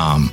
um,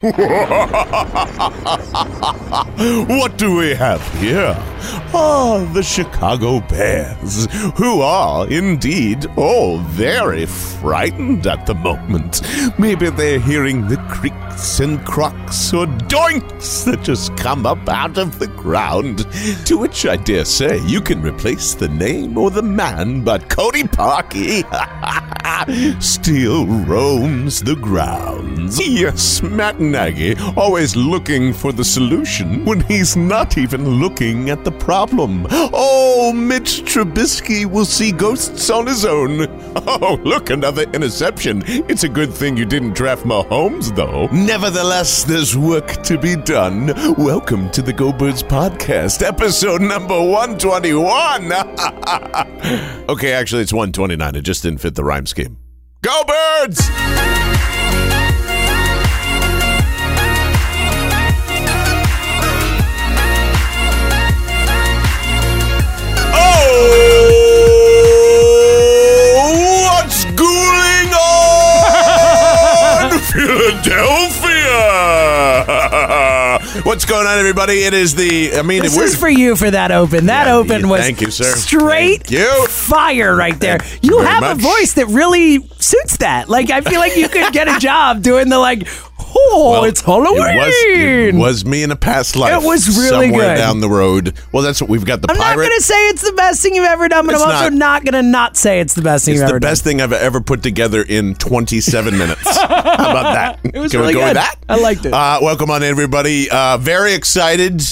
what do we have here? Ah, the Chicago Bears, who are indeed all very frightened at the moment. Maybe they're hearing the creaks and crocks or doinks that just come up out of the ground. To which I dare say you can replace the name or the man, but Cody Parkey still roams the grounds. Yes, Matt Nagy, always looking for the solution when he's not even looking at the problem. Oh, Mitch Trubisky will see ghosts on his own. Oh, look, another interception. It's a good thing you didn't draft Mahomes, though. Nevertheless, there's work to be done. Welcome to the Go Birds Podcast, episode number 121. okay, actually, it's 129. It just didn't fit the rhyme scheme. Go Birds! Oh, what's going on, Philadelphia? what's going on, everybody? It is the. I mean, This we're- is for you for that open. That Yeah, open was thank you, sir. straight Thank you. fire right there. Thank You you have much. a voice that really suits that. Like I feel like you could get a job doing the like, oh, Well, it's Halloween. It was, it was me in a past life. It was really somewhere good. down the road. Well, that's what we've got. The I'm pirate. not gonna say it's the best thing you've ever done, but It's I'm also not. not. gonna not say it's the best thing It's you've the ever best thing I've ever put together in 27 minutes. How about that? It was Can really we go good. with that? I liked it. Uh, welcome on, everybody. Uh, very excited.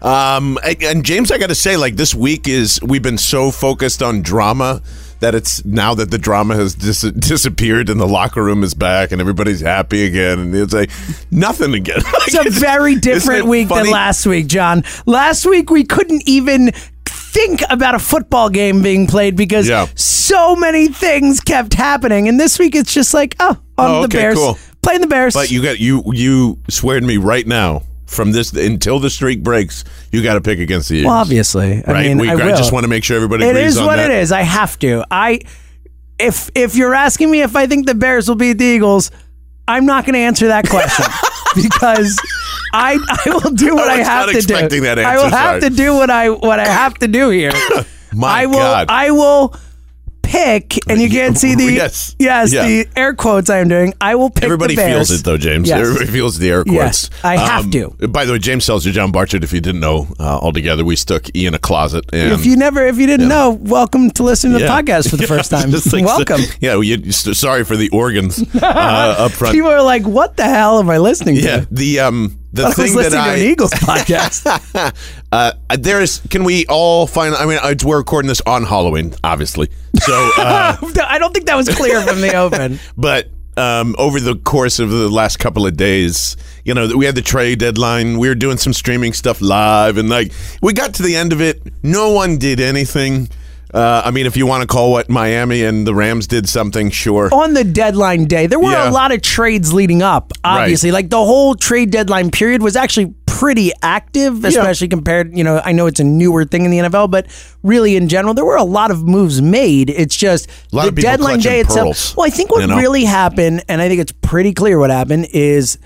Um, and, and James, I got to say, like this week is we've been so focused on drama that it's now that the drama has dis- disappeared and the locker room is back and everybody's happy again and it's like nothing again. It's a very different it week funny? than last week, John. Last week we couldn't even think about a football game being played because Yeah. so many things kept happening. And this week it's just like, oh, on Oh, the okay, Bears. cool. Playing the Bears. But you got you you swear to me right now from this until the streak breaks, you got to pick against the Eagles. well, obviously. I right? mean, we I will. just want to make sure everybody It agrees is on what that. it is. I have to. I if if you're asking me if I think the Bears will beat the Eagles, I'm not going to answer that question because I I will do what I I, have to do. that I will answer, have to do what I what I have to do here. My I will God. I will pick and you can't see the Yes. yes Yeah. the air quotes I'm doing. I will pick Everybody feels it though, James. Yes. Everybody feels the air Yes, quotes. I have to. By the way, James Seltzer, John Barchard, if you didn't know, uh, altogether, we stuck E in a closet. And If you never if you didn't know, welcome to listen to the Yeah. podcast for the first time. welcome. Yeah, well, you, sorry for the organs uh, up front. People are like, "What the hell am I listening to?" yeah, the um the I was thing that listening to I an Eagles podcast. uh, there is. Can we all find? I mean, we're recording this on Halloween, obviously. So, uh, I don't think that was clear from the open. but um, over the course of the last couple of days, you know, we had the trade deadline. We were doing some streaming stuff live, and like we got to the end of it. No one did anything. Uh, I mean, if you want to call what Miami and the Rams did something, sure. On the deadline day, there were Yeah. a lot of trades leading up. Obviously, like the whole trade deadline period was actually pretty active, especially compared. You know, I know it's a newer thing in the NFL, but really in general, there were a lot of moves made. It's just A lot the deadline day itself. pearls, well, I think what you know? really happened, and I think it's pretty clear what happened is,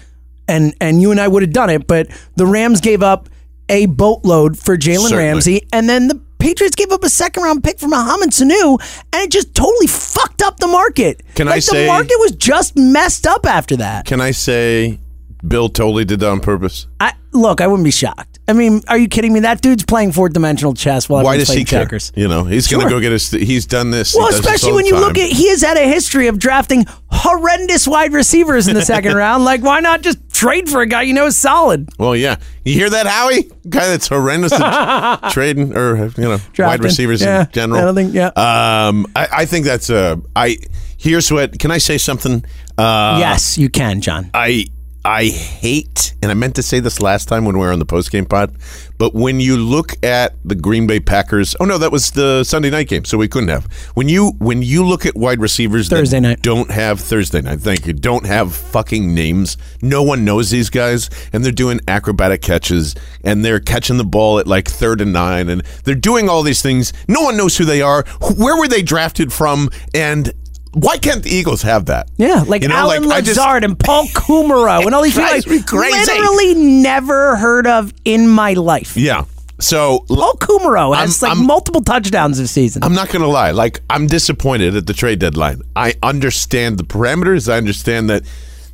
and and you and I would have done it, but the Rams gave up a boatload for Jalen Ramsey, and then the Patriots gave up a second round pick for Mohamed Sanu, and it just totally fucked up the market. Can I say- the market was just messed up after that? Can I say Bill totally did that on purpose? I look, I wouldn't be shocked. I mean, are you kidding me? That dude's playing fourth dimensional chess while Why does he playing care? checkers. You know, he's going to go get his. He's done this. Well, especially when you look at he has had a history of drafting horrendous wide receivers in the second round. Like, why not just trade for a guy you know is solid? Well, yeah, you hear that, Howie? Guy that's horrendous at trading or you know wide receivers Yeah, in general. I don't think- yeah. Um, I, I think that's a. I here's what. Can I say something? Uh, yes, you can, John. I I hate, and I meant to say this last time when we were on the postgame pod, but when you look at the Green Bay Packers, oh no, that was the Sunday night game, so we couldn't have. When you when you look at wide receivers Thursday that night. don't have Thursday night, thank you, don't have fucking names. No one knows these guys, and they're doing acrobatic catches, and they're catching the ball at like third and nine, and they're doing all these things. No one knows who they are. Where were they drafted from? And why can't the Eagles have that? Yeah, like You know, Alan like, I just- Lazard and Paul Kumerow and all these people Drives me like crazy. literally never heard of in my life. Yeah. So Paul Kumerow has I'm- like I'm- multiple touchdowns this season. I'm not going to lie. Like, I'm disappointed at the trade deadline. I understand the parameters. I understand that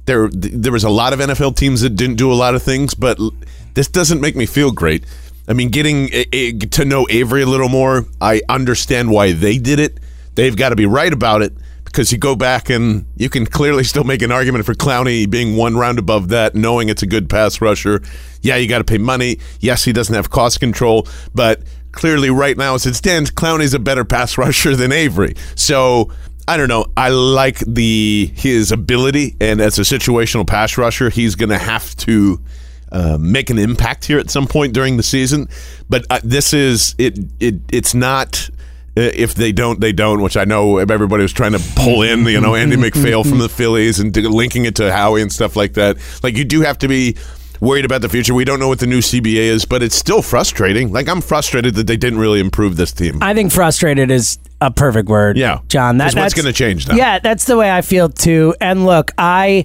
there there was a lot of NFL teams that didn't do a lot of things, but this doesn't make me feel great. I mean, getting eh, eh, to know Avery a little more, I understand why they did it. They've got to be right about it because you go back and you can clearly still make an argument for Clowney being one round above that, knowing it's a good pass rusher. Yeah, you got to pay money. Yes, he doesn't have cost control, but clearly right now as it stands, Clowney's a better pass rusher than Avery. So I don't know. I like the his ability, and as a situational pass rusher, he's going to have to uh, make an impact here at some point during the season. But uh, this is it. It it's not. Uh, If they don't, they don't. Which I know everybody was trying to pull in, you know, Andy MacPhail from the Phillies and linking it to Howie and stuff like that. Like you do have to be worried about the future. We don't know what the new CBA is, but it's still frustrating. Like I'm frustrated that they didn't really improve this team. I think frustrated is a perfect word. Yeah. John. That, that's- gonna change now? Yeah, that's the way I feel too. And look, I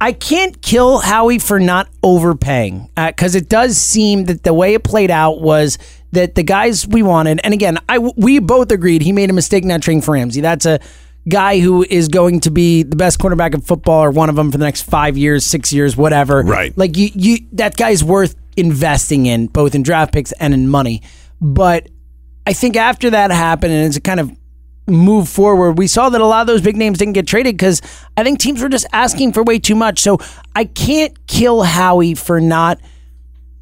I can't kill Howie for not overpaying because it does seem that the way it played out was that the guys we wanted, and again, I we both agreed he made a mistake not trading for Ramsey. That's a guy who is going to be the best quarterback in football or one of them for the next five years, six years, whatever. Right. Like you, you that guy's worth investing in both in draft picks and in money. But I think after that happened and it's a kind of move forward, we saw that a lot of those big names didn't get traded because I think teams were just asking for way too much. So I can't kill Howie for not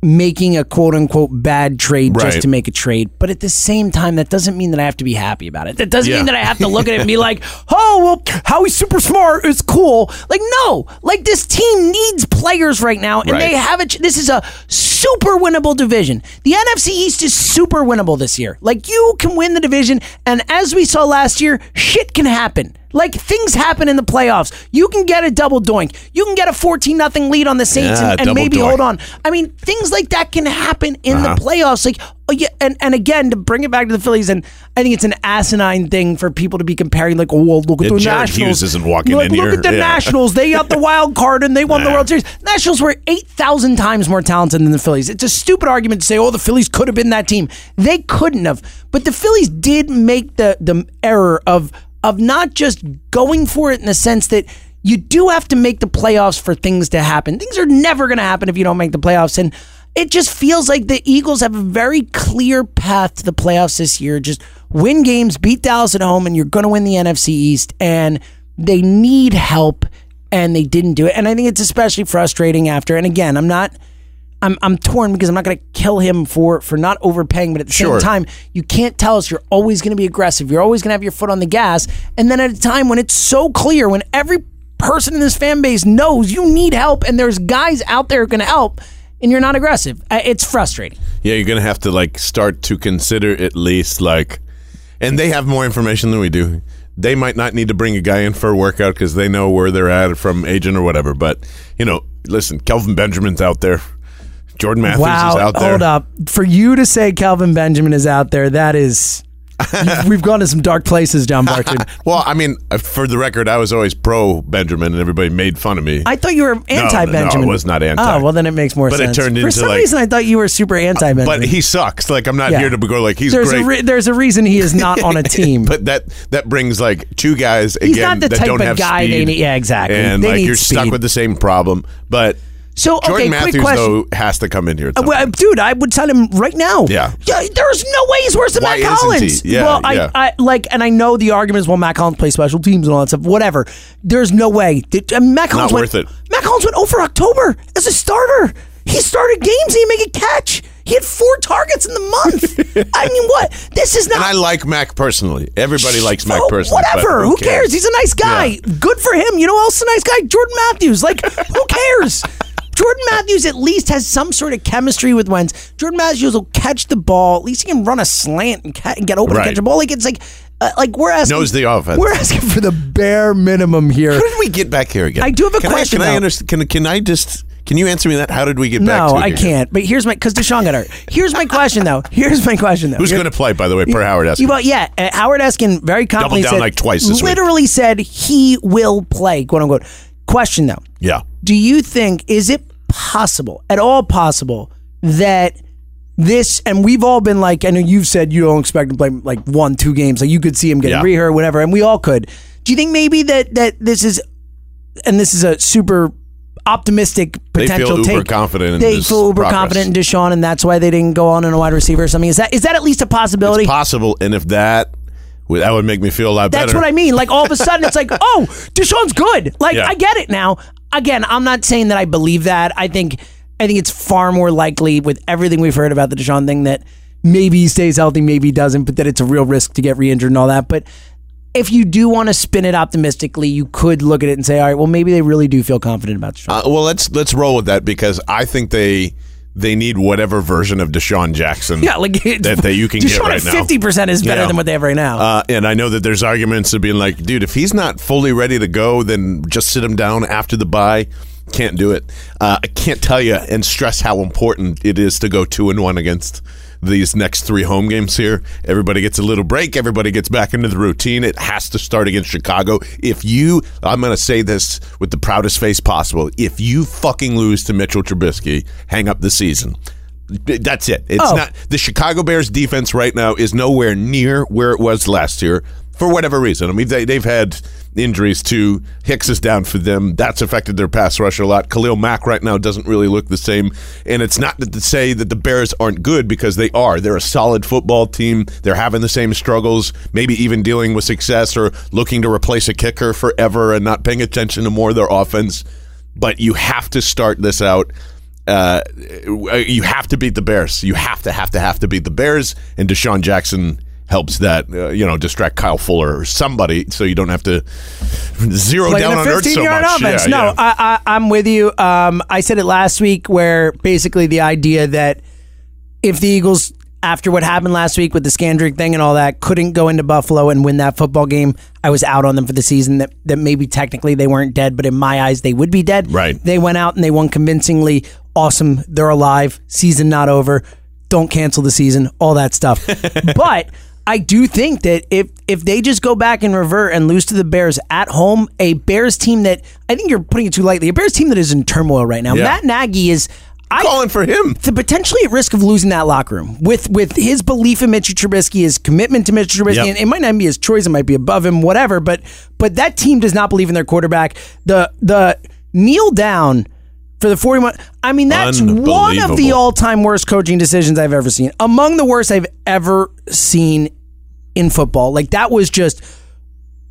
making a quote unquote bad trade Right. just to make a trade. But at the same time, that doesn't mean that I have to be happy about it. That doesn't Yeah. mean that I have to look at it and be like, oh, well, Howie's super smart. It's cool. Like, no, like this team needs players right now. And Right. they have it. This is a super winnable division. The NFC East is super winnable this year. Like, you can win the division. And as we saw last year, shit can happen. Like things happen in the playoffs. You can get a double doink. You can get a 14 nothing lead on the Saints Yeah, and, and maybe doink. hold on. I mean, things like that can happen in Uh-huh. the playoffs. Like, oh yeah, and, and again, to bring it back to the Phillies, and I think it's an asinine thing for people to be comparing, like, oh, well, look at Yeah, the Jared Nationals. Hughes isn't walking like, in look here. at the Yeah. Nationals. They got the wild card and they won the World Series. Nationals were 8,000 times more talented than the Phillies. It's a stupid argument to say, oh, the Phillies could have been that team. They couldn't have. But the Phillies did make the, the error of of not just going for it in the sense that you do have to make the playoffs for things to happen. Things are never going to happen if you don't make the playoffs. And it just feels like the Eagles have a very clear path to the playoffs this year. Just win games, beat Dallas at home, and you're going to win the NFC East. And they need help, and they didn't do it. And I think it's especially frustrating after. And again, I'm not. I'm, I'm torn because I'm not going to kill him for for not overpaying, but at the Sure. same time, you can't tell us you're always going to be aggressive. You're always going to have your foot on the gas, and then at a time when it's so clear, when every person in this fan base knows you need help, and there's guys out there who can help, and you're not aggressive, Uh, it's frustrating. Yeah, you're gonna have to like start to consider at least like, and they have more information than we do. They might not need to bring a guy in for a workout because they know where they're at from agent or whatever. But you know, listen, Kelvin Benjamin's out there, Jordan Matthews wow, is out there. hold up. For you to say Kelvin Benjamin is out there, that is We've gone to some dark places, John Barton. Well, I mean, uh, for the record, I was always pro Benjamin, and everybody made fun of me. I thought you were anti Benjamin. no, I was not anti. Oh, well, then it makes more But it sense. turned For into, some like- reason, I thought you were super anti Benjamin. but he sucks. Like I'm not Yeah. here to go like he's there's great. a re- there's a reason he is not on a team. but that that brings like two guys He's again not the that type don't of have guy they need- yeah, exactly. And They like you're stuck with the same problem. But So, okay, Jordan quick Matthews question. though has to come in here. Uh, well, dude, I would sign him right now. Yeah. there's no way he's worse than Why Mack Hollins. Yeah, well, yeah. I, I like, and I know the argument is well, Mack Hollins plays special teams and all that stuff. Whatever. There's no way. That- uh, Mack Hollins Not went, worth it. Mack Hollins went over October as a starter. He started games. He didn't make a catch. He had four targets in the month. I mean, what? This is not. and I like Mack personally. Everybody likes Mack Oh, personally. Whatever. Who cares? He's a nice guy. Yeah. Good for him. You know who else is a nice guy? Jordan Matthews. Like, who cares? Jordan Matthews at least has some sort of chemistry with Wentz. Jordan Matthews will catch the ball. At least he can run a slant and, ca- and get open Right. and catch the ball. Like it's like, uh, like we're asking. Knows the offense. We're asking for the bare minimum here. How did we get back here again? I do have a can question, I, can I understand? Can, can I just? Can you answer me that? How did we get back? No, I can't. But here's my because DeSean got hurt. Here's my question though. Here's my question though. Who's going to play? By the way, per Howard Eskin. You- Well, yeah, uh, Howard Eskin very confidently down said, like twice this week. literally said he will play. Quote unquote. Question though. yeah. do you think is it possible at all possible that this and we've all been like I know you've said you don't expect him to play like one two games like you could see him getting Yeah. rehair or whatever and we all could do you think maybe that that this is and this is a super optimistic potential They feel take confident in they feel uber progress. confident in DeSean and that's why they didn't go on in a wide receiver or something is that is that at least a possibility It's possible, and if that, that would make me feel a lot That's better. That's what I mean. Like all of a sudden, it's like, oh, DeSean's good. Like Yeah. I get it now. Again, I'm not saying that I believe that. I think, I think it's far more likely with everything we've heard about the DeSean thing that maybe he stays healthy, maybe he doesn't, but that it's a real risk to get re-injured and all that. But if you do want to spin it optimistically, you could look at it and say, all right, well, maybe they really do feel confident about DeSean. Uh, well, let's let's roll with that because I think they they need whatever version of DeSean Jackson. yeah, like that, that you can get right at now. fifty percent is better Yeah. than what they have right now. Uh, and I know that there's arguments of being like, dude, if he's not fully ready to go, then just sit him down after the bye. Can't do it. Uh, I can't tell you and stress how important it is to go two and one against these next three home games here. Everybody gets a little break. Everybody gets back into the routine. It has to start against Chicago. If you, I'm going to say this with the proudest face possible, if you fucking lose to Mitchell Trubisky, hang up the season. That's it. It's Oh. not the Chicago Bears defense right now is nowhere near where it was last year for whatever reason. I mean, they, they've had injuries too. Hicks is down for them. That's affected their pass rush a lot. Khalil Mack right now doesn't really look the same. And it's not to say that the Bears aren't good because they are. They're a solid football team. They're having the same struggles, maybe even dealing with success or looking to replace a kicker forever and not paying attention to more of their offense. But you have to start this out uh, you have to beat the Bears. You have to, have to, have to beat the Bears. And DeSean Jackson helps that, uh, you know, distract Kyle Fuller or somebody so you don't have to zero Playing down on Ertz 15 so much. offense. Yeah, no, yeah. I, I, I'm with you. Um, I said it last week where basically the idea that if the Eagles, after what happened last week with the Scandrick thing and all that, couldn't go into Buffalo and win that football game, I was out on them for the season. That, that maybe technically they weren't dead, but in my eyes, they would be dead. Right. They went out and they won convincingly. Awesome. They're alive. Season not over. Don't cancel the season. All that stuff. but I do think that if if they just go back and revert and lose to the Bears at home, a Bears team that I think you're putting it too lightly, a Bears team that is in turmoil right now. Yeah. Matt Nagy is. I, Calling for him. to potentially at risk of losing that locker room with with his belief in Mitchell Trubisky, his commitment to Mitchell Trubisky, Yep. and it might not be his choice, it might be above him, whatever. But but that team does not believe in their quarterback. The the kneel down for the 41 I mean that's one of the all-time worst coaching decisions I've ever seen. Among the worst I've ever seen in football. Like that was just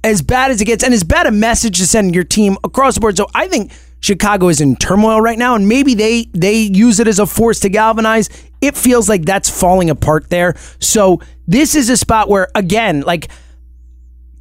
as bad as it gets, and as bad a message to send your team across the board. So I think Chicago is in turmoil right now, and maybe they they use it as a force to galvanize. It feels like that's falling apart there. So this is a spot where, again, like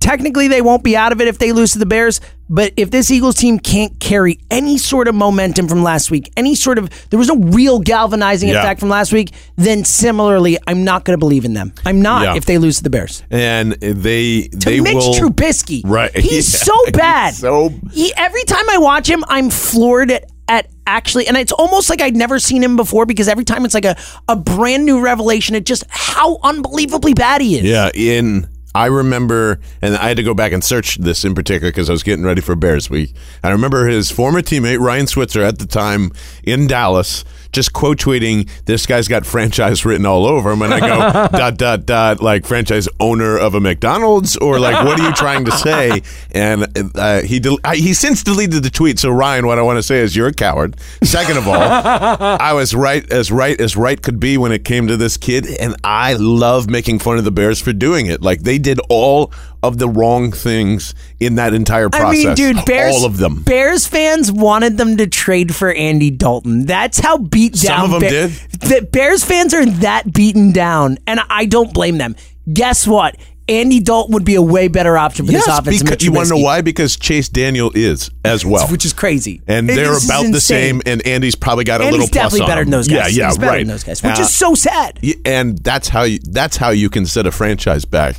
technically they won't be out of it if they lose to the Bears. But if this Eagles team can't carry any sort of momentum from last week, any sort of there was no real galvanizing Yeah. effect from last week, then similarly, I'm not going to believe in them. I'm not Yeah. if they lose to the Bears. And they To they Mitch will Trubisky, Right. He's Yeah. so bad. He's so- he, every time I watch him, I'm floored at at actually, and it's almost like I'd never seen him before because every time it's like a, a brand new revelation at just how unbelievably bad he is. Yeah, in I remember, and I had to go back and search this in particular because I was getting ready for Bears Week. I remember his former teammate Ryan Switzer at the time in Dallas just quote tweeting, "This guy's got franchise written all over him," and I go dot dot dot like franchise owner of a McDonald's or like what are you trying to say? And uh, he del- I, he since deleted the tweet. So Ryan, what I want to say is you're a coward. Second of all, I was right as right as right could be when it came to this kid, and I love making fun of the Bears for doing it. Like they did all of the wrong things in that entire process. I mean, dude, Bears, all of them. Bears fans wanted them to trade for Andy Dalton. That's how beat down. Some of them Bear- did. The Bears fans are that beaten down, and I don't blame them. Guess what? Andy Dalton would be a way better option for Yes, this offense. than because you want to know why? Because Chase Daniel is as well. Which is crazy. and It- they're about the same. And Andy's probably got a Andy's little plus definitely better than those guys. Yeah, yeah, He's better right. than those guys, which Uh, is so sad. and that's how you that's how you can set a franchise back.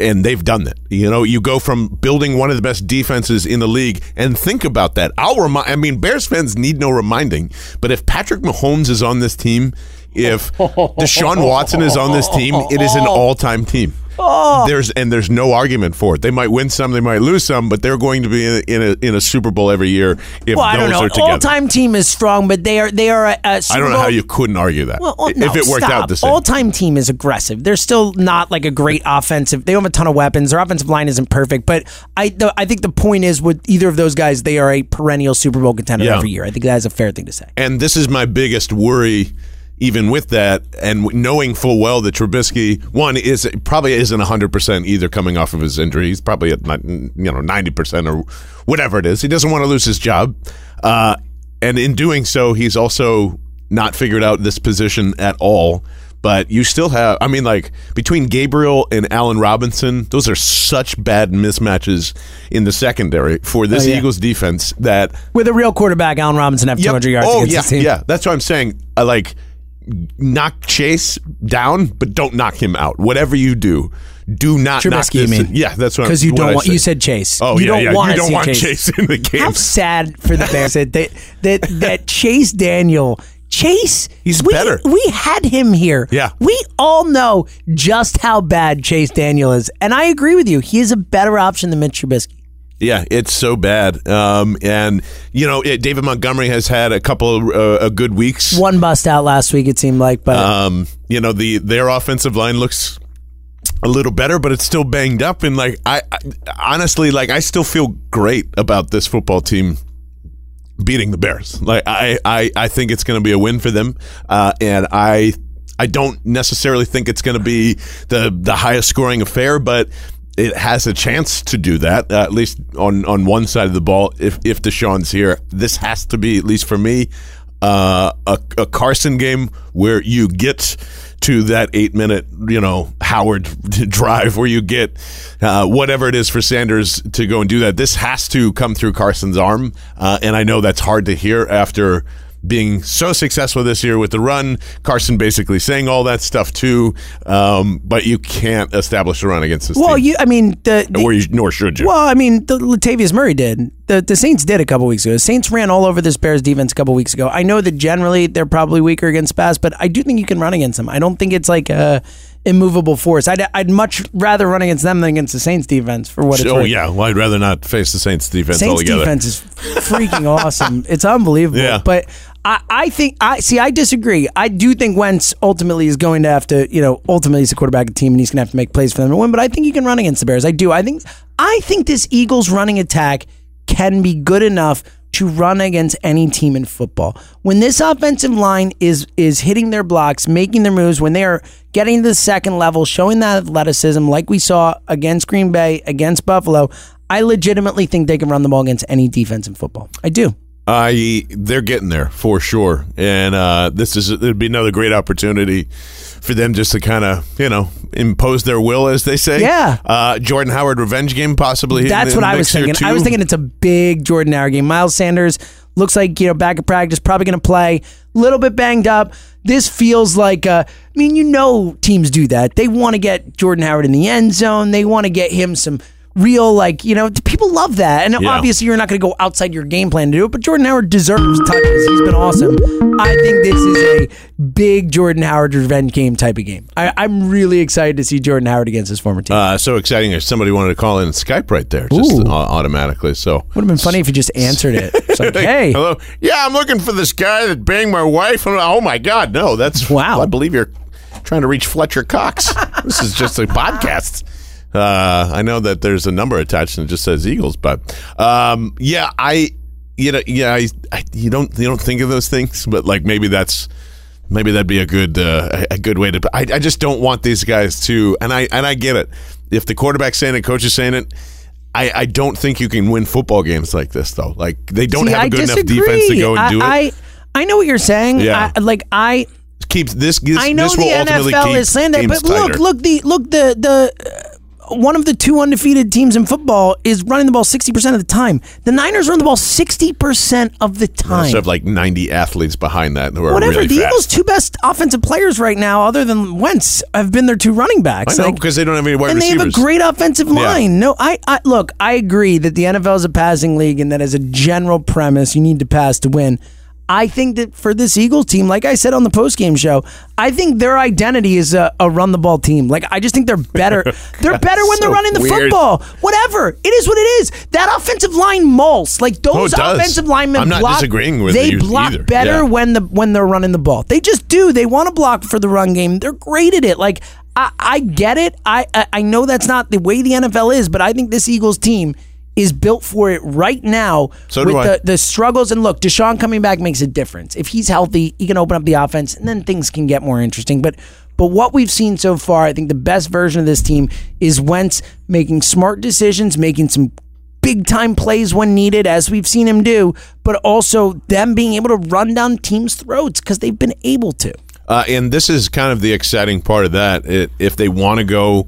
And they've done that. You know, you go from building one of the best defenses in the league, and think about that. I'll remind. I mean, Bears fans need no reminding. But if Patrick Mahomes is on this team, if Deshaun Watson is on this team, it is an all-time team. Oh. There's and there's no argument for it. They might win some, they might lose some, but they're going to be in a, in a, in a Super Bowl every year if Well, I those don't know. are together. All time team is strong, but they are they are a, a Super I don't know Bowl- how you couldn't argue that Well, well, if it worked stop. out the same. All time team is aggressive. They're still not like a great offensive. They don't have a ton of weapons. Their offensive line isn't perfect, but I the, I think the point is with either of those guys, they are a perennial Super Bowl contender Yeah. every year. I think that is a fair thing to say. And this is my biggest worry, even with that, and knowing full well that Trubisky one is probably isn't hundred percent either coming off of his injury. He's probably at you know ninety percent or whatever it is. He doesn't want to lose his job, uh, and in doing so, he's also not figured out this position at all. But you still have, I mean, like between Gabriel and Allen Robinson, those are such bad mismatches in the secondary for this Oh, yeah. Eagles defense that With a real quarterback, Allen Robinson have Yep. 200 yards Oh against yeah, yeah. That's what I'm saying. I like knock Chase down, but don't knock him out. Whatever you do, do not knock Trubisky, you this. mean? Yeah, that's what. Because you don't want. You said Chase. Oh you yeah, don't yeah. Want you don't want Chase. Chase in the game. How sad for the Bears that they, that that Chase Daniel. Chase, He's we, better. We had him here. Yeah. we all know just how bad Chase Daniel is, and I agree with you. He is a better option than Mitch Trubisky. Yeah, it's so bad. Um, and you know, it, David Montgomery has had a couple of uh, good weeks. One bust out last week, it seemed like, but Um, you know, the their offensive line looks a little better, but it's still banged up. And like, I, I honestly, like, I still feel great about this football team beating the Bears. Like, I, I, I think it's going to be a win for them, uh, and I, I don't necessarily think it's going to be the the highest scoring affair, but. It has a chance to do that, uh, at least on, on one side of the ball. If if DeSean's here, this has to be at least for me uh, a, a Carson game where you get to that eight minute, you know, Howard drive where you get uh, whatever it is for Sanders to go and do that. This has to come through Carson's arm. Uh, and I know that's hard to hear after being so successful this year with the run. Carson basically saying all that stuff too. Um, but you can't establish a run against this well, team. you, I mean, the, the or you, nor should you. Well, I mean, the Latavius Murray did. The the Saints did a couple weeks ago. The Saints ran all over this Bears defense a couple weeks ago. I know that generally they're probably weaker against pass, but I do think you can run against them. I don't think it's like a immovable force. I'd I'd much rather run against them than against the Saints defense for what it's oh worth. yeah, well I'd rather not face the Saints defense Saints altogether. defense is freaking awesome. It's unbelievable. Yeah. But I, I think I see. I disagree. I do think Wentz ultimately is going to have to, you know, ultimately he's a quarterback of the team and he's going to have to make plays for them to win. But I think you can run against the Bears. I do. I think I think this Eagles running attack can be good enough to run against any team in football. When this offensive line is is hitting their blocks, making their moves, when they are getting to the second level, showing that athleticism like we saw against Green Bay, against Buffalo, I legitimately think they can run the ball against any defense in football. I do. I they're getting there for sure, and uh, this is it'd be another great opportunity for them just to kind of you know impose their will, as they say. Yeah. Uh, Jordan Howard revenge game possibly. That's what I was thinking. I was thinking it's a big Jordan Howard game. Miles Sanders looks like you know back at practice, probably going to play. A little bit banged up. This feels like. Uh, I mean, you know, teams do that. They want to get Jordan Howard in the end zone. They want to get him some real like you know people love that and Yeah. obviously you're not going to go outside your game plan to do it but jordan howard deserves touches he's been awesome i think this is a big jordan howard revenge game type of game I, i'm really excited to see jordan howard against his former team Uh, so exciting! If somebody wanted to call in Skype right there, just Ooh. automatically. So would have been funny if you just answered it it's like hey hello, yeah, I'm looking for this guy that banged my wife. And, oh my God, no, that's Wow. I believe you're trying to reach Fletcher Cox. this is just a podcast. Uh, I know that there's a number attached and it just says Eagles, but um, yeah, I, you know, yeah, I, I, you don't, you don't think of those things, but like maybe that's. Maybe that'd be a good uh, a- good way to. I, I just don't want these guys to, and I and I get it. If the quarterback's saying it, coach is saying it, I, I don't think you can win football games like this though. Like they don't See, have a good enough defense to go and I, do it. I, I know what you're saying. Yeah. I, like I, keeps this. this I know this the NFL is saying that, but look, tighter. look the look the the. One of the two undefeated teams in football is running the ball 60% of the time. The Niners run the ball 60% of the They time. also have like 90 athletes behind that who are Whatever. really the fast. Eagles' two best offensive players right now, other than Wentz, have been their two running I backs. know Like, because they don't have any wide and they have a great offensive line. No, I, I look. I agree that the NFL is a passing league, and that as a general premise, you need to pass to win. I think that for this Eagles team, like I said on the postgame show, I think their identity is a, a run the ball team. Like I just think they're better. they're better when they're running the weird. football. Whatever it is, what it is. That offensive line mauls. Like oh, those Oh, offensive linemen. I'm not block, disagreeing with They block either. better Yeah. when the when they're running the ball. They just do. They want to block for the run game. They're great at it. Like I, I get it. I, I I know that's not the way the NFL is, but I think this Eagles team is built for it right now. So with do I. the the struggles and look, DeSean coming back makes a difference. If he's healthy, he can open up the offense, and then things can get more interesting. But but what we've seen so far, I think the best version of this team is Wentz making smart decisions, making some big time plays when needed, as we've seen him do, but also them being able to run down teams' throats because they've been able to. Uh, and this is kind of the exciting part of that. It, if they want to go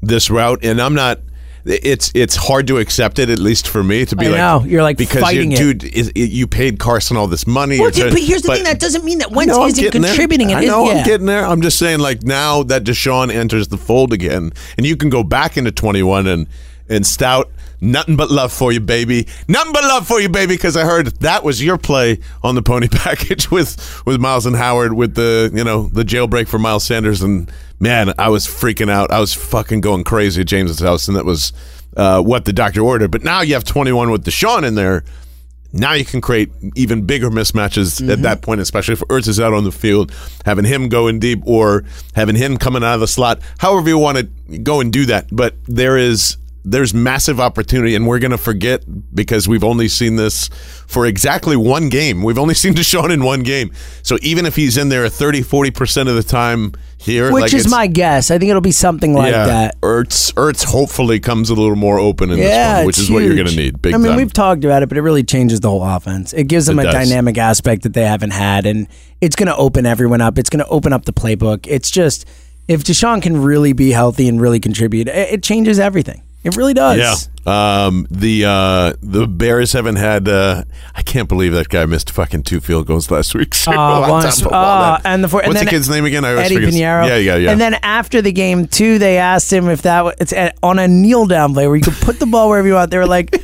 this route, and I'm not. It's it's hard to accept it, at least for me, to be I like, know. You're, like, because fighting it. dude, is, you paid Carson all this money. Well, to- but here's the thing: that doesn't mean that Wentz know isn't getting there. contributing. I is- know I'm yeah. getting there. I'm just saying, like now that DeSean enters the fold again, and you can go back into 21 and and Stout, nothing but love for you, baby. Nothing but love for you, baby. Because I heard that was your play on the pony package with with Miles and Howard with the you know the jailbreak for Miles Sanders, and man, I was freaking out. I was fucking going crazy at James's house, and that was. Uh, what the doctor ordered, but now you have 21 with DeSean in there now you can create even bigger mismatches Mm-hmm. at that point, especially if Ertz is out on the field, having him go in deep or having him coming out of the slot. However you want to go and do that, but there is there's massive opportunity, and we're going to forget because we've only seen this for exactly one game. We've only seen DeSean in one game. So even if he's in there 30, 40% of the time here, Which like is my guess. I think it'll be something like yeah, that. Ertz, Ertz hopefully comes a little more open in Yeah, this one, which is what you're going to need. Big I mean, time. we've talked about it, but it really changes the whole offense. It gives them It a does. dynamic aspect that they haven't had, and it's going to open everyone up. It's going to open up the playbook. It's just if DeSean can really be healthy and really contribute, it changes everything. It really does. Yeah. Um, the uh, the Bears haven't had. Uh, I can't believe that guy missed fucking two field goals last week. Uh, On once- uh, and the four, and what's then the kid's name again? I always Eddie forget. Piñeiro. Yeah, yeah, yeah. And then after the game too, they asked him if that was it's on a kneel down play where you could put the ball wherever you want. They were like,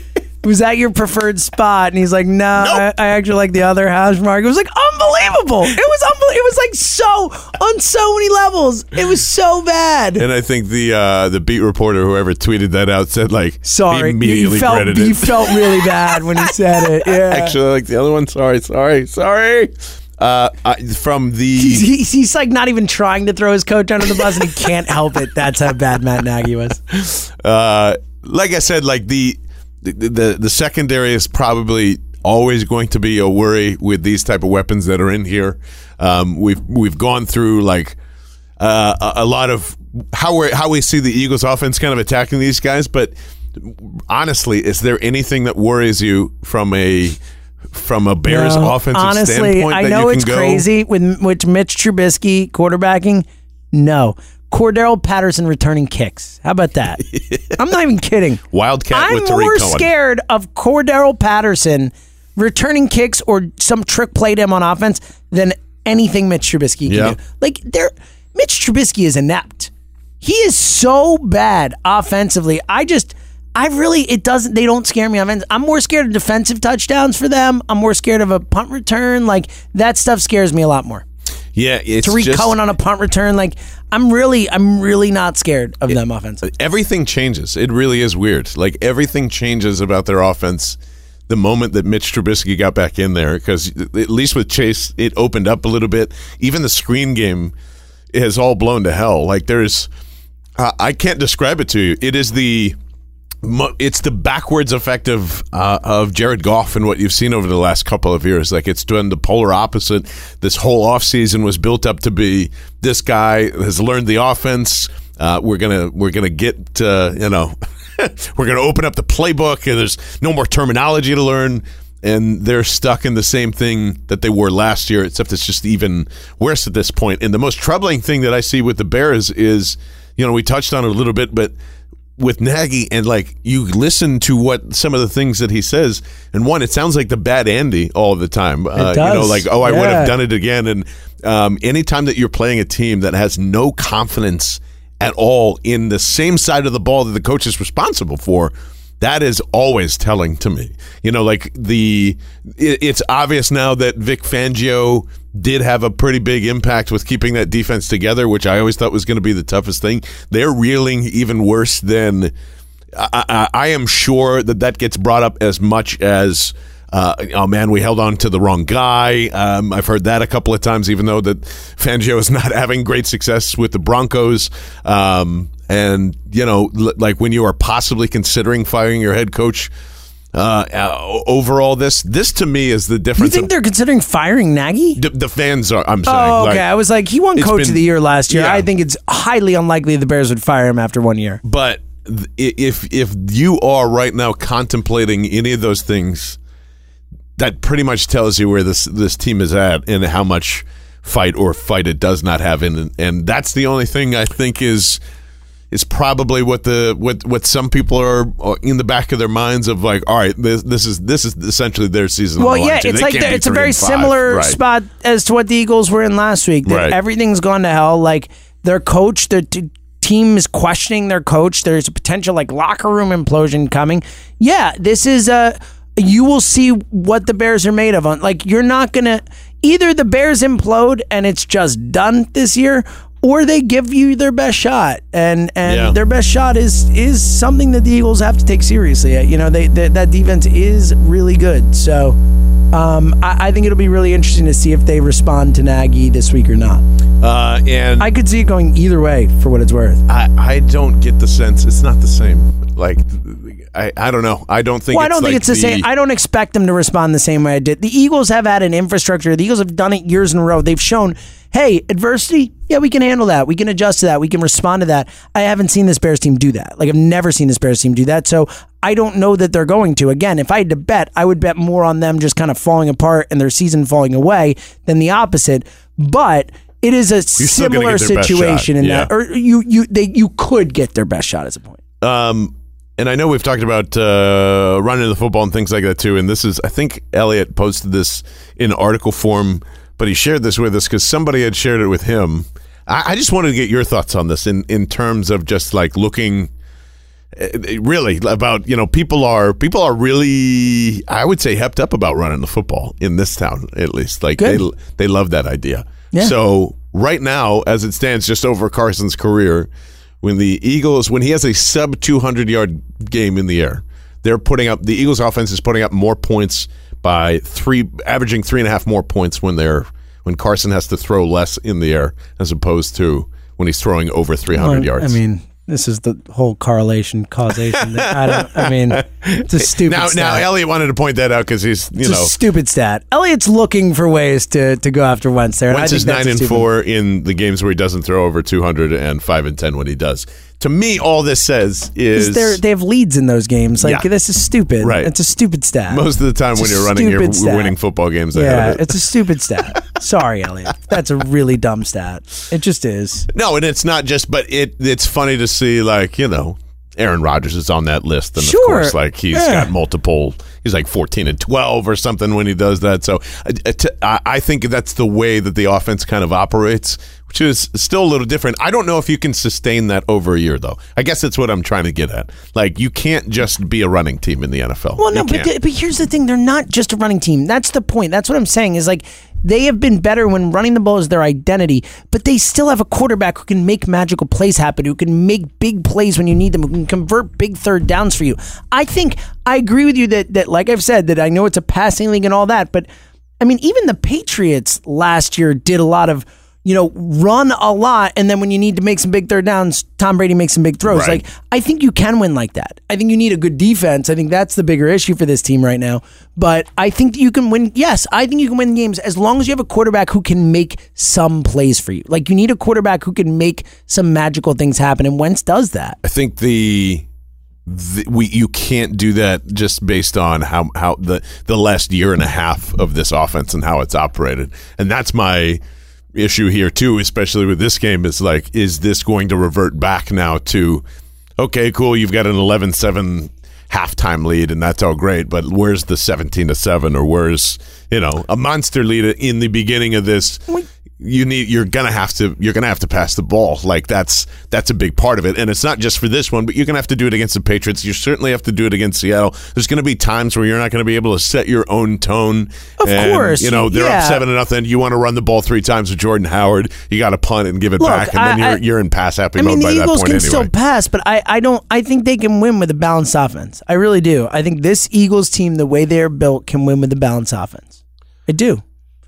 "Was that your preferred spot?" And he's like, "No, I, I actually like the other hash mark." It was like unbelievable. It was unbelievable. It was like so on so many levels. It was so bad. And I think the uh, the beat reporter, whoever tweeted that out, said like, Sorry, he you immediately felt regretted you felt really bad when he said it. Yeah. Actually, like the other one. Sorry, sorry, sorry. Uh, I, from the He's, he's, he's like not even trying to throw his coach under the bus, and he can't help it. That's how bad Matt Nagy was. uh, like I said, like the, the the the secondary is probably always going to be a worry with these type of weapons that are in here. Um, we've we've gone through like uh, a, a lot of how we how we see the Eagles offense kind of attacking these guys, but honestly, is there anything that worries you from a from a Bears No, offensive honestly, standpoint? I know it's go? crazy with with Mitch Trubisky quarterbacking. No, Cordarrelle Patterson returning kicks. How about that? I'm not even kidding. Wildcat I'm with Tarik more Cohen. scared of Cordarrelle Patterson returning kicks or some trick play to him on offense than anything Mitch Trubisky can Yeah. do. Like there, Mitch Trubisky is inept. He is so bad offensively. I just. I really it doesn't they don't scare me I'm more scared of defensive touchdowns for them. I'm more scared of a punt return. Like that stuff scares me a lot more. Yeah, it's Tarik just, Cohen on a punt return. Like I'm really I'm really not scared of them offense. everything changes. It really is weird. Like everything changes about their offense the moment that Mitch Trubisky got back in there. Because at least with Chase, it opened up a little bit. Even the screen game has all blown to hell. Like there's, uh, I can't describe it to you. It is the it's the backwards effect of uh, of Jared Goff and what you've seen over the last couple of years. Like it's doing the polar opposite. This whole offseason was built up to be this guy has learned the offense. Uh, we're gonna we're gonna get uh, you know we're gonna open up the playbook and there's no more terminology to learn. And they're stuck in the same thing that they were last year, except it's just even worse at this point. And the most troubling thing that I see with the Bears is, you know, we touched on it a little bit, but with Nagy and like you listen to what some of the things that he says, and one, it sounds like the bad Andy all the time. Uh, You know, like oh, I would have done it again. And um, anytime that you're playing a team that has no confidence at all in the same side of the ball that the coach is responsible for. That is always telling to me. You know, like the it, it's obvious now that Vic Fangio did have a pretty big impact with keeping that defense together, which I always thought was going to be the toughest thing. They're reeling even worse than I, I, I am sure that that gets brought up as much as. Uh, oh man, we held on to the wrong guy. Um, I've heard that a couple of times, even though that Fangio is not having great success with the Broncos. Um, and you know, l- like when you are possibly considering firing your head coach, uh, uh, overall, this this to me is the difference. You difference. think they're considering firing Nagy? the, the fans are. I'm saying. Oh, okay. like- I was like, he won it's Coach been- of the Year last year. Yeah. I think it's highly unlikely the Bears would fire him after one year. But th- if if you are right now contemplating any of those things, that pretty much tells you where this this team is at and how much fight or fight it does not have in it. And that's the only thing I think is is probably what the what what some people are in the back of their minds of like, all right, this this is this is essentially their season. Well, yeah, it's like the, it's a very similar Right. spot as to what the Eagles were in last week. Right. Everything's gone to hell. Like their coach, their t- team is questioning their coach. There's a potential like locker room implosion coming. Yeah, this is a. You will see what the Bears are made of. On like you're not gonna either the Bears implode and it's just done this year, or they give you their best shot, and and Yeah. their best shot is is something that the Eagles have to take seriously. You know, they, they that defense is really good. So, um, I, I think it'll be really interesting to see if they respond to Nagy this week or not. Uh, and I could see it going either way for what it's worth. I, I don't get the sense it's not the same. Like I, I don't know. I don't think. Well, I don't think like it's the, same. I don't expect them to respond the same way I did. The Eagles have had an infrastructure. The Eagles have done it years in a row. They've shown, hey, adversity, yeah, we can handle that. We can adjust to that. We can respond to that. I haven't seen this Bears team do that. Like I've never seen this Bears team do that. So I don't know that they're going to. Again, if I had to bet, I would bet more on them just kind of falling apart and their season falling away than the opposite. But it is a similar get their best situation in yeah. that, or you you they you could get their best shot as a point. Um, and I know we've talked about uh, running the football and things like that too. And this is, I think Elliot posted this in article form, but he shared this with us because somebody had shared it with him. I, I just wanted to get your thoughts on this in in terms of just like looking. uh, Really about you know people are people are really I would say hepped up about running the football in this town at least like Good. they they love that idea. Yeah. So right now, as it stands, just over Carson's career, when the Eagles when he has a sub two hundred yard game in the air, they're putting up the Eagles offense is putting up more points by three, averaging three and a half more points when they're when Carson has to throw less in the air as opposed to when he's throwing over three hundred Well, yards. I mean, this is the whole correlation causation. I don't. I mean, it's a stupid. now, stat. now Elliot wanted to point that out because he's you it's know a stupid stat. Elliot's looking for ways to to go after Wentz there. Wentz is nine and stupid- four in the games where he doesn't throw over 200 and five and 10 when he does. To me, all this says is there, they have leads in those games. Like Yeah. this is stupid. Right. It's a stupid stat. most of the time It's when a you're running, you're stupid stat. winning football games ahead yeah, of it. it's a stupid stat. Sorry, Elliot. That's a really dumb stat. It just is. no, and it's not just, but it it's funny to see like you know. Aaron Rodgers is on that list, and Sure. of course, like he's Yeah. got multiple. He's like fourteen and twelve or something when he does that. So, uh, I I think that's the way that the offense kind of operates. Which is still a little different. I don't know if you can sustain that over a year, though. I guess that's what I'm trying to get at. Like, you can't just be a running team in the NFL. Well, no, but, but here's the thing: they're not just a running team. That's the point. That's what I'm saying. Is like they have been better when running the ball is their identity, but they still have a quarterback who can make magical plays happen, who can make big plays when you need them, who can convert big third downs for you. I think I agree with you that that like I've said that I know it's a passing league and all that, but I mean even the Patriots last year did a lot of you know, run a lot, and then when you need to make some big third downs, Tom Brady makes some big throws. Right. Like, I think you can win like that. I think you need a good defense. I think that's the bigger issue for this team right now. But I think you can win. Yes, I think you can win games as long as you have a quarterback who can make some plays for you. Like, you need a quarterback who can make some magical things happen, and Wentz does that. I think the, the we you can't do that just based on how how the the last year and a half of this offense and how it's operated, and that's my issue here too, especially with this game. Is like, is this going to revert back now to, okay, cool, you've got an 11-7 halftime lead, and that's all great, but where's the seventeen to seven, or where's you know a monster lead in the beginning of this? You need you're gonna have to you're gonna have to pass the ball like that's that's a big part of it and it's not just for this one but you're gonna have to do it against the patriots you certainly have to do it against seattle there's gonna be times where you're not gonna be able to set your own tone Of And, course, you know they're yeah. up seven to nothing you want to run the ball three times with jordan howard you got to punt and give it Look, back and then you're, I- you're in pass happy I mean, mode the by that Eagles point can anyway still pass, but I, I don't. I think they can win with a balanced offense. I really do. I think this Eagles team, the way they're built, can win with a balanced offense. I do.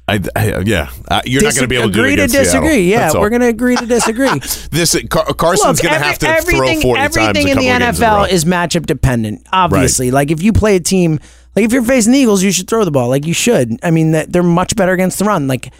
I, I- yeah uh, you're not going to be able to agree to disagree. Seattle. Yeah, we're going to agree to disagree. this Car- Carson's going to have to everything, throw 40 times a everything in couple the games in. NFL is matchup dependent. Obviously, like if you play a team, like if you're facing the Eagles, you should throw the ball. Like you should. I mean, that they're much better against the run. Like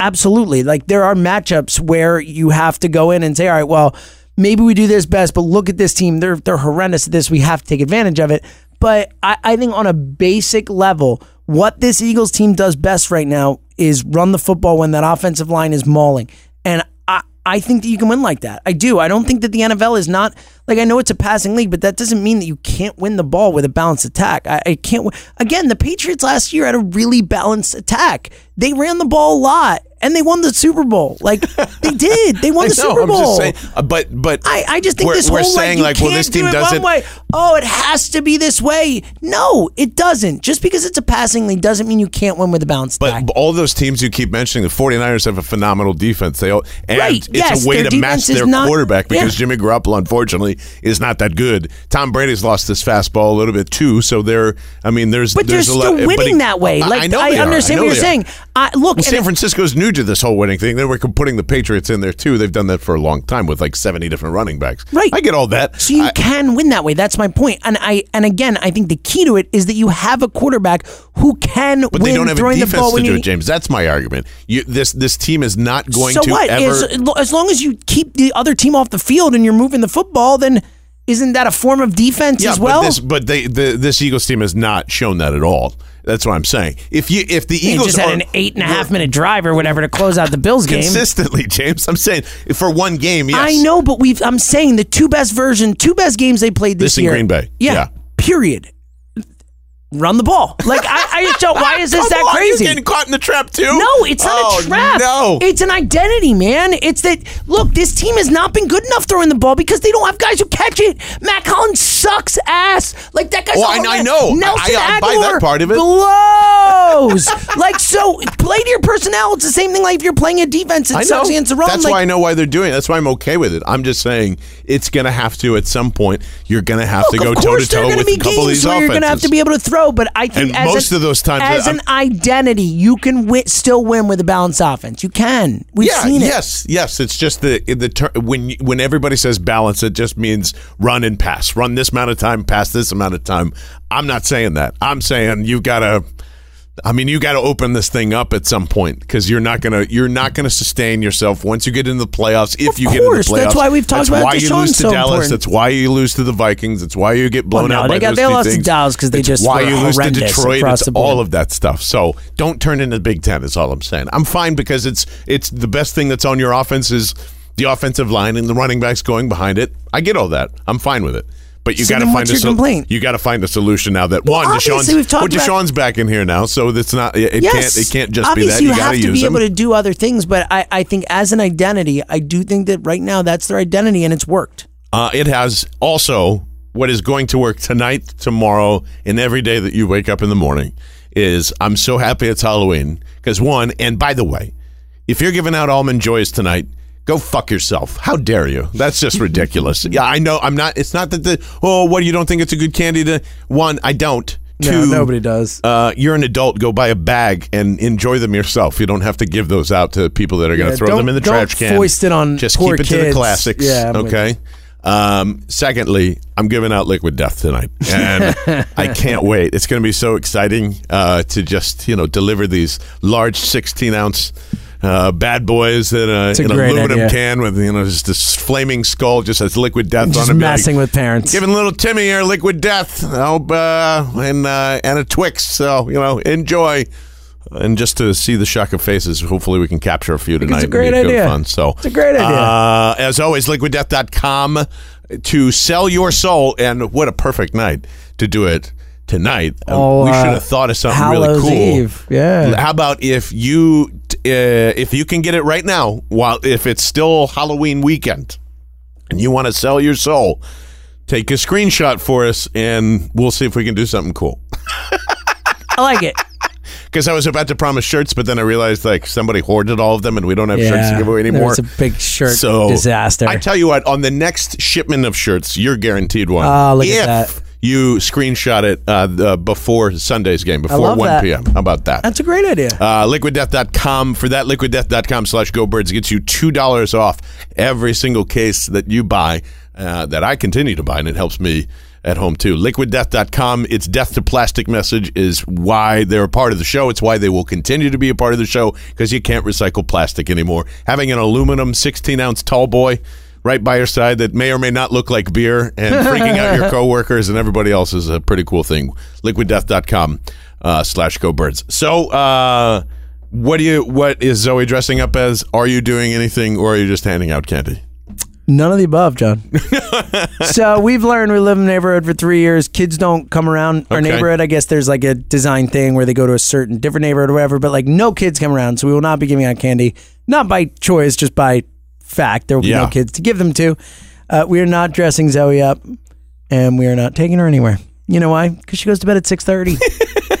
absolutely. Like there are matchups where you have to go in and say, all right, well, maybe we do this best, but look at this team. They're they're horrendous at this. We have to take advantage of it. But I, I think on a basic level, what this Eagles team does best right now is run the football when that offensive line is mauling. And I, I think that you can win like that. I do. I don't think that the NFL is not like I know it's a passing league, but that doesn't mean that you can't win the ball with a balanced attack. I, I can't. Again, the Patriots last year had a really balanced attack. They ran the ball a lot and they won the Super Bowl. Like they did. They won I the know, Super I'm Bowl. just saying, uh, but but I, I just think we're, this we're whole saying like, like, well, this team do it doesn't. way. Oh, it has to be this way. No, it doesn't. Just because it's a passing league doesn't mean you can't win with a balanced But attack. all those teams you keep mentioning, the 49ers have a phenomenal defense. They all, and Right, it's yes, a way to match their not- quarterback because yeah. Jimmy Garoppolo, unfortunately, is not that good. Tom Brady's lost his fastball a little bit too, so they're. I mean, there's but they're there's a still lot, but winning he- that way. Like I, are. understand I what you're saying. I, look, Well, San Francisco's new to this whole winning thing. They were putting the Patriots in there too. They've done that for a long time with like 70 different running backs. Right. I get all that. So you I- can win that way. That's my point. And I and again, I think the key to it is that you have a quarterback who can but win they don't have a throwing the defense ball to do it, James. That's my argument. You, this this team is not going so to what? ever. As, as long as you keep the other team off the field and you're moving the football, then isn't that a form of defense Yeah, as well? but this but they the, this Eagles team has not shown that at all. That's what I'm saying. If you if the Eagles just had are an eight and a half minute drive or whatever to close out the Bills game. consistently, James, I'm saying for one game, yes. I know, but we've. I'm saying the two best version, two best games they played this, This in. Green Bay. Yeah. Yeah. Period. Run the ball. Like I, I just don't. Why is this that on, crazy? You're getting caught in the trap too. No, it's not Oh, a trap. No, It's an identity, man. It's that look, this team has not been good enough throwing the ball because they don't have guys who catch it. Mack Hollins sucks ass. Like that guy's Well, I- I know. Nelson I- I buy Agholor that part of it. blows. like so play to your personnel. It's the same thing like if you're playing a defense I know. sucks against the run. That's like, why I know why they're doing it. That's why I'm okay with it. I'm just saying it's going to have to at some point. You're going to have to go toe to course there are toe with a couple of these where you're going to have to be able to throw, but I think And as most an- of those times, as I'm- an identity, you can win, still win with a balanced offense. You can. We've yeah, seen it. yes, yes. It's just the the ter- when when everybody says balance, it just means run and pass. Run this amount of time, pass this amount of time. I'm not saying that. I'm saying you've got to. I mean, you got to open this thing up at some point because you're not gonna you're not gonna sustain yourself once you get into the playoffs. If Of you get into the playoffs, that's why we've talked that's about why you lose to so Dallas. important. That's why you lose to the Vikings. That's why you get blown Well, no, out. they by got- those they lost to Dallas because they It's just why you lose to Detroit. It's all of that stuff. So don't turn into Big Ten. Is all I'm saying. I'm fine because it's it's the best thing that's on your offense is the offensive line and the running backs going behind it. I get all that. I'm fine with it. But you So got to find a your sol- you got to find a solution now. That one, obviously DeSean's, we've talked well, DeSean's back in here now, so it's not. It, yes. can't. It can't just Obviously, be that. You, you have to be them. able to do other things, but I, I think as an identity, I do think that right now that's their identity and it's worked. Uh, it has also what is going to work tonight, tomorrow, and every day that you wake up in the morning is I'm so happy it's Halloween because one, and by the way, if you're giving out almond joys tonight, go fuck yourself. How dare you? That's just ridiculous. yeah, I know. I'm not. It's not that the oh, what you don't think it's a good candy to one. I don't. Two, nobody does. uh, you're an adult. Go buy a bag and enjoy them yourself. You don't have to give those out to people that are going to Yeah, throw them in the trash can. foist it on Just keep it to the classics. Yeah, I'm okay. Um, secondly, I'm giving out liquid death tonight, and I can't wait. It's going to be so exciting uh, to just you know deliver these large 16 ounce. Uh, bad boys in, a, in an aluminum idea. can with you know just this flaming skull just has liquid death on Just it. Messing like, with parents. Giving little Timmy here liquid death. Oh, uh, and uh, and a Twix. So you know, enjoy. And just to see the shock of faces, hopefully we can capture a few tonight. it's a great idea. Fun. So It's a great idea. Uh, as always, liquiddeath.com to sell your soul. And what a perfect night to do it tonight. Uh, Oh, we uh, should have thought of something Hallows really cool. Eve. Yeah. How about if you uh, Uh, if you can get it right now, while if it's still Halloween weekend, and you want to sell your soul, take a screenshot for us, and we'll see if we can do something cool. I like it. Because I was about to promise shirts, but then I realized like somebody hoarded all of them, and we don't have shirts to give away anymore. It's a big shirt so disaster. I tell you what, on the next shipment of shirts, you're guaranteed one. Oh, look if at that. you screenshot it uh, before Sunday's game, before 1 that. p.m. How about that? That's a great idea. Uh, liquiddeath.com. For that, liquiddeath.com slash go birds gets you $2 off every single case that you buy, uh, that I continue to buy, and it helps me at home too. Liquiddeath.com. Its death to plastic message is why they're a part of the show. It's why they will continue to be a part of the show because you can't recycle plastic anymore. Having an aluminum 16 ounce tall boy right by your side that may or may not look like beer and freaking out your coworkers and everybody else is a pretty cool thing. Liquiddeath.com uh, slash go birds. So, uh, what do you? What is Zoe dressing up as? Are you doing anything, or are you just handing out candy? None of the above, John. so we've learned we live in the neighborhood for three years. Kids don't come around our Okay. neighborhood. I guess there's like a design thing where they go to a certain different neighborhood or whatever, but like no kids come around. So we will not be giving out candy, not by choice, just by fact. There will be Yeah. no kids to give them to. Uh, we are not dressing Zoe up and we are not taking her anywhere. You know why? Because she goes to bed at 6.30.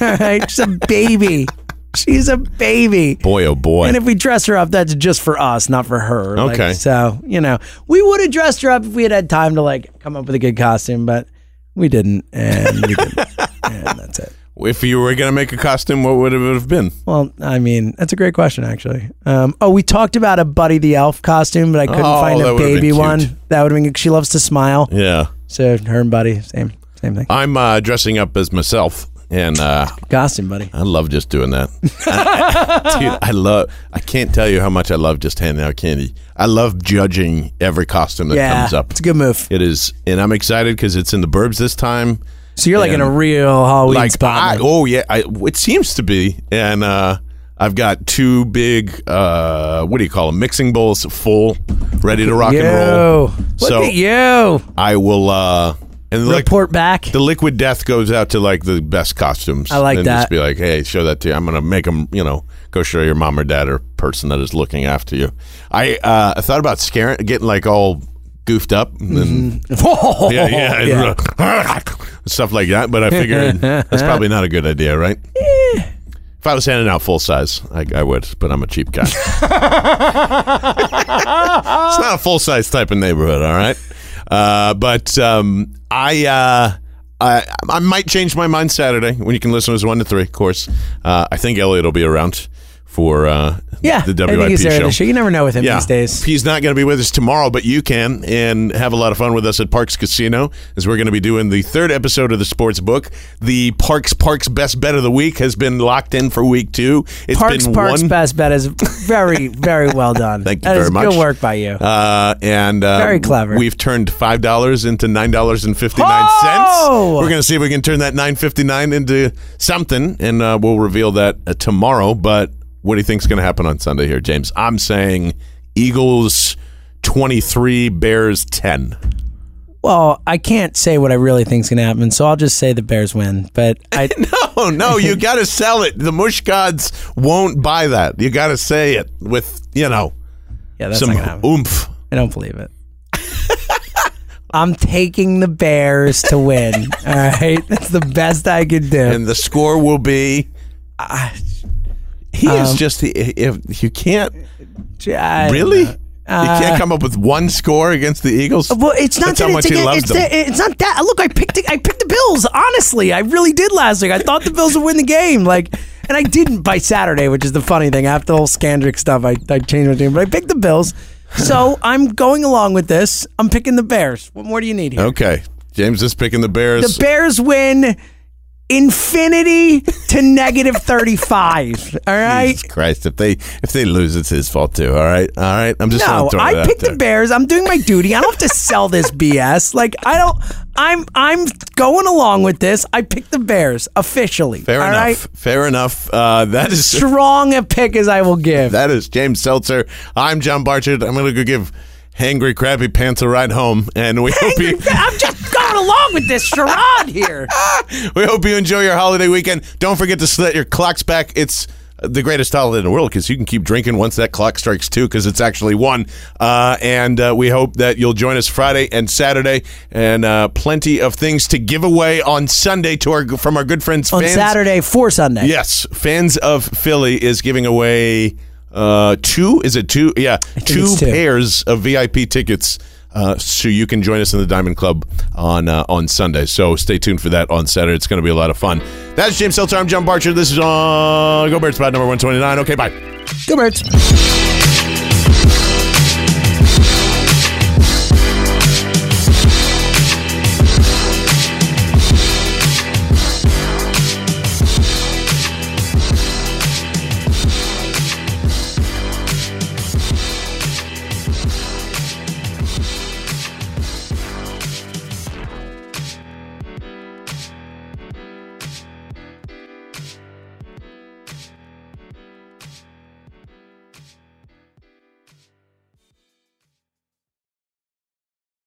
All right? She's a baby. She's a baby. Boy, oh boy. And if we dress her up, that's just for us, not for her. Like, Okay. so, you know, we would have dressed her up if we had had time to like come up with a good costume, but we didn't. And we didn't. and that's it. if you were gonna make a costume, what would it have been? Well, I mean, that's a great question, actually. Um, oh, we talked about a Buddy the Elf costume, but I couldn't Oh, find that a would've been baby cute. one. That would have been, she loves to smile. Yeah, So her and Buddy, same, same thing. I'm uh, dressing up as myself, and uh, Costume, Buddy. I love just doing that. Dude, I love. I can't tell you how much I love just handing out candy. I love judging every costume that yeah. comes up. It's a good move. It is, and I'm excited because it's in the burbs this time. So you're like in a real Halloween like spot. I, oh yeah I, it seems to be and uh i've got two big uh what do you call them mixing bowls full ready to rock and roll Look so at you. i will uh and like Report back. the liquid death goes out to like the best costumes I like and that. just be like hey show that to you i'm gonna make them you know go show your mom or dad or person that is looking after you i uh i thought about scaring getting like all goofed up and then Oh, yeah, yeah, yeah. stuff like that. But I figured that's probably not a good idea, right? If I was handing out full size, I, I would, but I'm a cheap guy. it's not a full size type of neighborhood, all right. Uh, but um, I, uh, I I might change my mind Saturday when you can listen to us one to three. Of course, uh, I think Elliot will be around for uh, Yeah, the I think WIP he's there show. the show. You never know with him these days. He's not going to be with us tomorrow, but you can and have a lot of fun with us at Parx Casino as we're going to be doing the third episode of the sports book. The Parx Parx Best Bet of the Week has been locked in for week two. It's Parx been Parx one. best bet is very very well done. Thank you That very much. Good work by you. Uh, and uh, Very clever. We've turned five dollars into nine dollars and fifty nine cents. Oh! We're going to see if we can turn that nine fifty nine into something, and uh, we'll reveal that uh, tomorrow. But what do you think's going to happen on Sunday here, James? I'm saying Eagles twenty three, Bears ten. Well, I can't say what I really think's going to happen, so I'll just say the Bears win. But I, no, no, you got to sell it. The mush gods won't buy that. You got to say it with you know yeah, that's some oomph. I don't believe it. I'm taking the Bears to win. All right, that's the best I could do. and the score will be. He is Um, just if you can't I really. know. you can't come up with one score against the Eagles. Uh, Well, it's not That's that how it's, much he loves it's, them. that- it's not that. Look, I picked the, I picked the Bills. Honestly, I really did last week. I thought the Bills would win the game. Like, and I didn't by Saturday, which is the funny thing. After the whole Scandrick stuff, I, I changed my team, but I picked the Bills. So I'm going along with this. I'm picking the Bears. What more do you need here? Okay, James is picking the Bears. The Bears win infinity to negative 35. All right. Jesus Christ! If they if they lose, it's his fault too. All right, all right. I'm just No, I picked the. Bears. I'm doing my duty. I don't have to sell this BS. Like I don't. I'm I'm going along with this. I picked the Bears officially. Fair enough. right? Fair enough. Uh, that is Strong a pick as I will give. that is James Seltzer. I'm John Barchard. I'm gonna go give Hangry Crappy Pants a ride home, and we hope you I'm just going along with this charade here. we hope you enjoy your holiday weekend. Don't forget to set your clocks back. It's the greatest holiday in the world because you can keep drinking once that clock strikes two because it's actually one. Uh, and uh, we hope that you'll join us Friday and Saturday, and uh, plenty of things to give away on Sunday to our from our good friends On fans. Saturday for Sunday. Yes, fans of Philly is giving away uh, two. Is it two? Yeah, two, two. pairs of VIP tickets. Uh, so you can join us in the Diamond Club on uh, on Sunday. So stay tuned for that on Saturday. It's going to be a lot of fun. That's James Seltzer. I'm John Barchard. This is on Go Birds Spot number 129. Okay, bye. Go Birds.